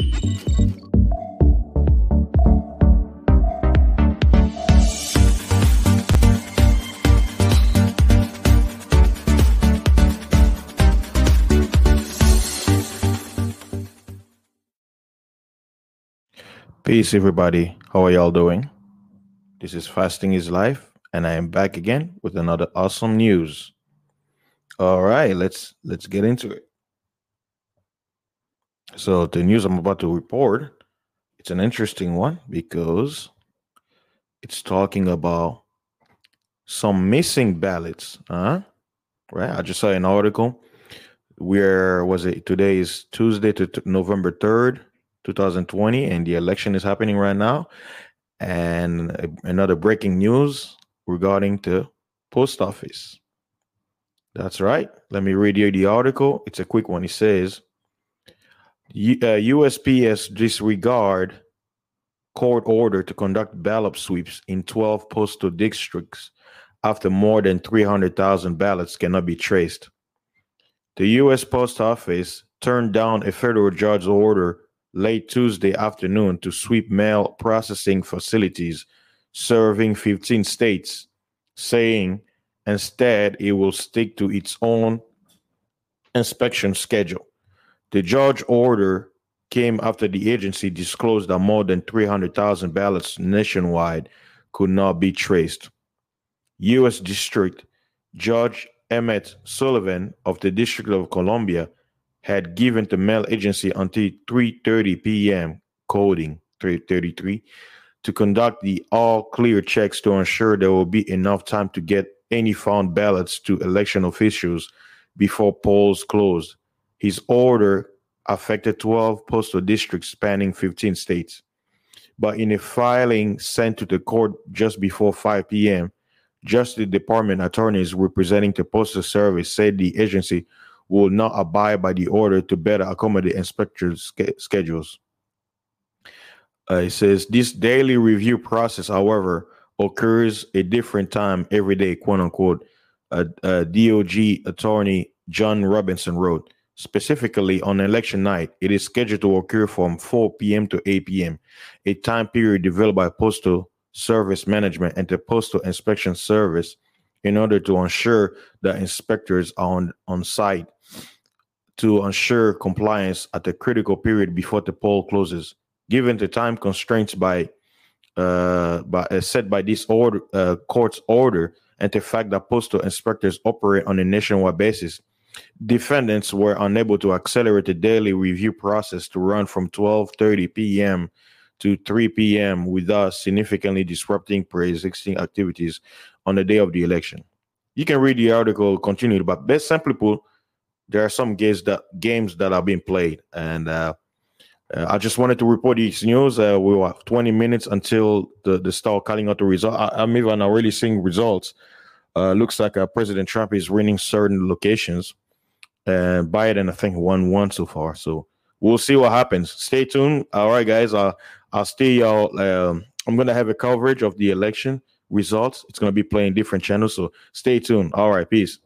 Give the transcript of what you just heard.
Peace, everybody. How are y'all doing? This is Fasting is Life, and I am back again with another awesome news. All right, let's let's get into it. So the news I'm about to report, it's an interesting one because it's talking about some missing ballots. Huh? Right. I just saw an article where was it? Today is Tuesday to t- November 3rd, 2020, and the election is happening right now. And another breaking news regarding the post office. That's right. Let me read you the article. It's a quick one. It says U- uh, USPS disregard court order to conduct ballot sweeps in 12 postal districts after more than 300,000 ballots cannot be traced. The U.S. Post Office turned down a federal judge's order late Tuesday afternoon to sweep mail processing facilities serving 15 states, saying instead it will stick to its own inspection schedule. The judge order came after the agency disclosed that more than 300,000 ballots nationwide could not be traced. U.S. District Judge Emmett Sullivan of the District of Columbia had given the mail agency until 3:30 p.m. coding 333 to conduct the all clear checks to ensure there will be enough time to get any found ballots to election officials before polls closed. His order affected 12 postal districts spanning 15 states. But in a filing sent to the court just before 5 p.m., Justice Department attorneys representing the Postal Service said the agency will not abide by the order to better accommodate inspectors' sch- schedules. Uh, it says this daily review process, however, occurs a different time every day, quote unquote. Uh, uh, DOJ attorney John Robinson wrote. Specifically, on election night, it is scheduled to occur from 4 p.m. to 8 p.m., a time period developed by Postal Service Management and the Postal Inspection Service in order to ensure that inspectors are on, on site to ensure compliance at the critical period before the poll closes. Given the time constraints by uh, by uh, set by this order uh, court's order and the fact that postal inspectors operate on a nationwide basis, defendants were unable to accelerate the daily review process to run from 12:30 p.m. to 3 p.m. without significantly disrupting pre-existing activities on the day of the election. You can read the article continued, but best simply put, there are some games that games that are being played, and uh, uh, I just wanted to report these news. Uh, we were 20 minutes until the the start calling out the result. I, I'm even already seeing results. Uh, looks like uh, President Trump is winning certain locations, and Biden I think won one so far. So we'll see what happens. Stay tuned. All right, guys. Uh, I'll stay y'all. Um, I'm gonna have a coverage of the election results. It's gonna be playing different channels. So stay tuned. All right, peace.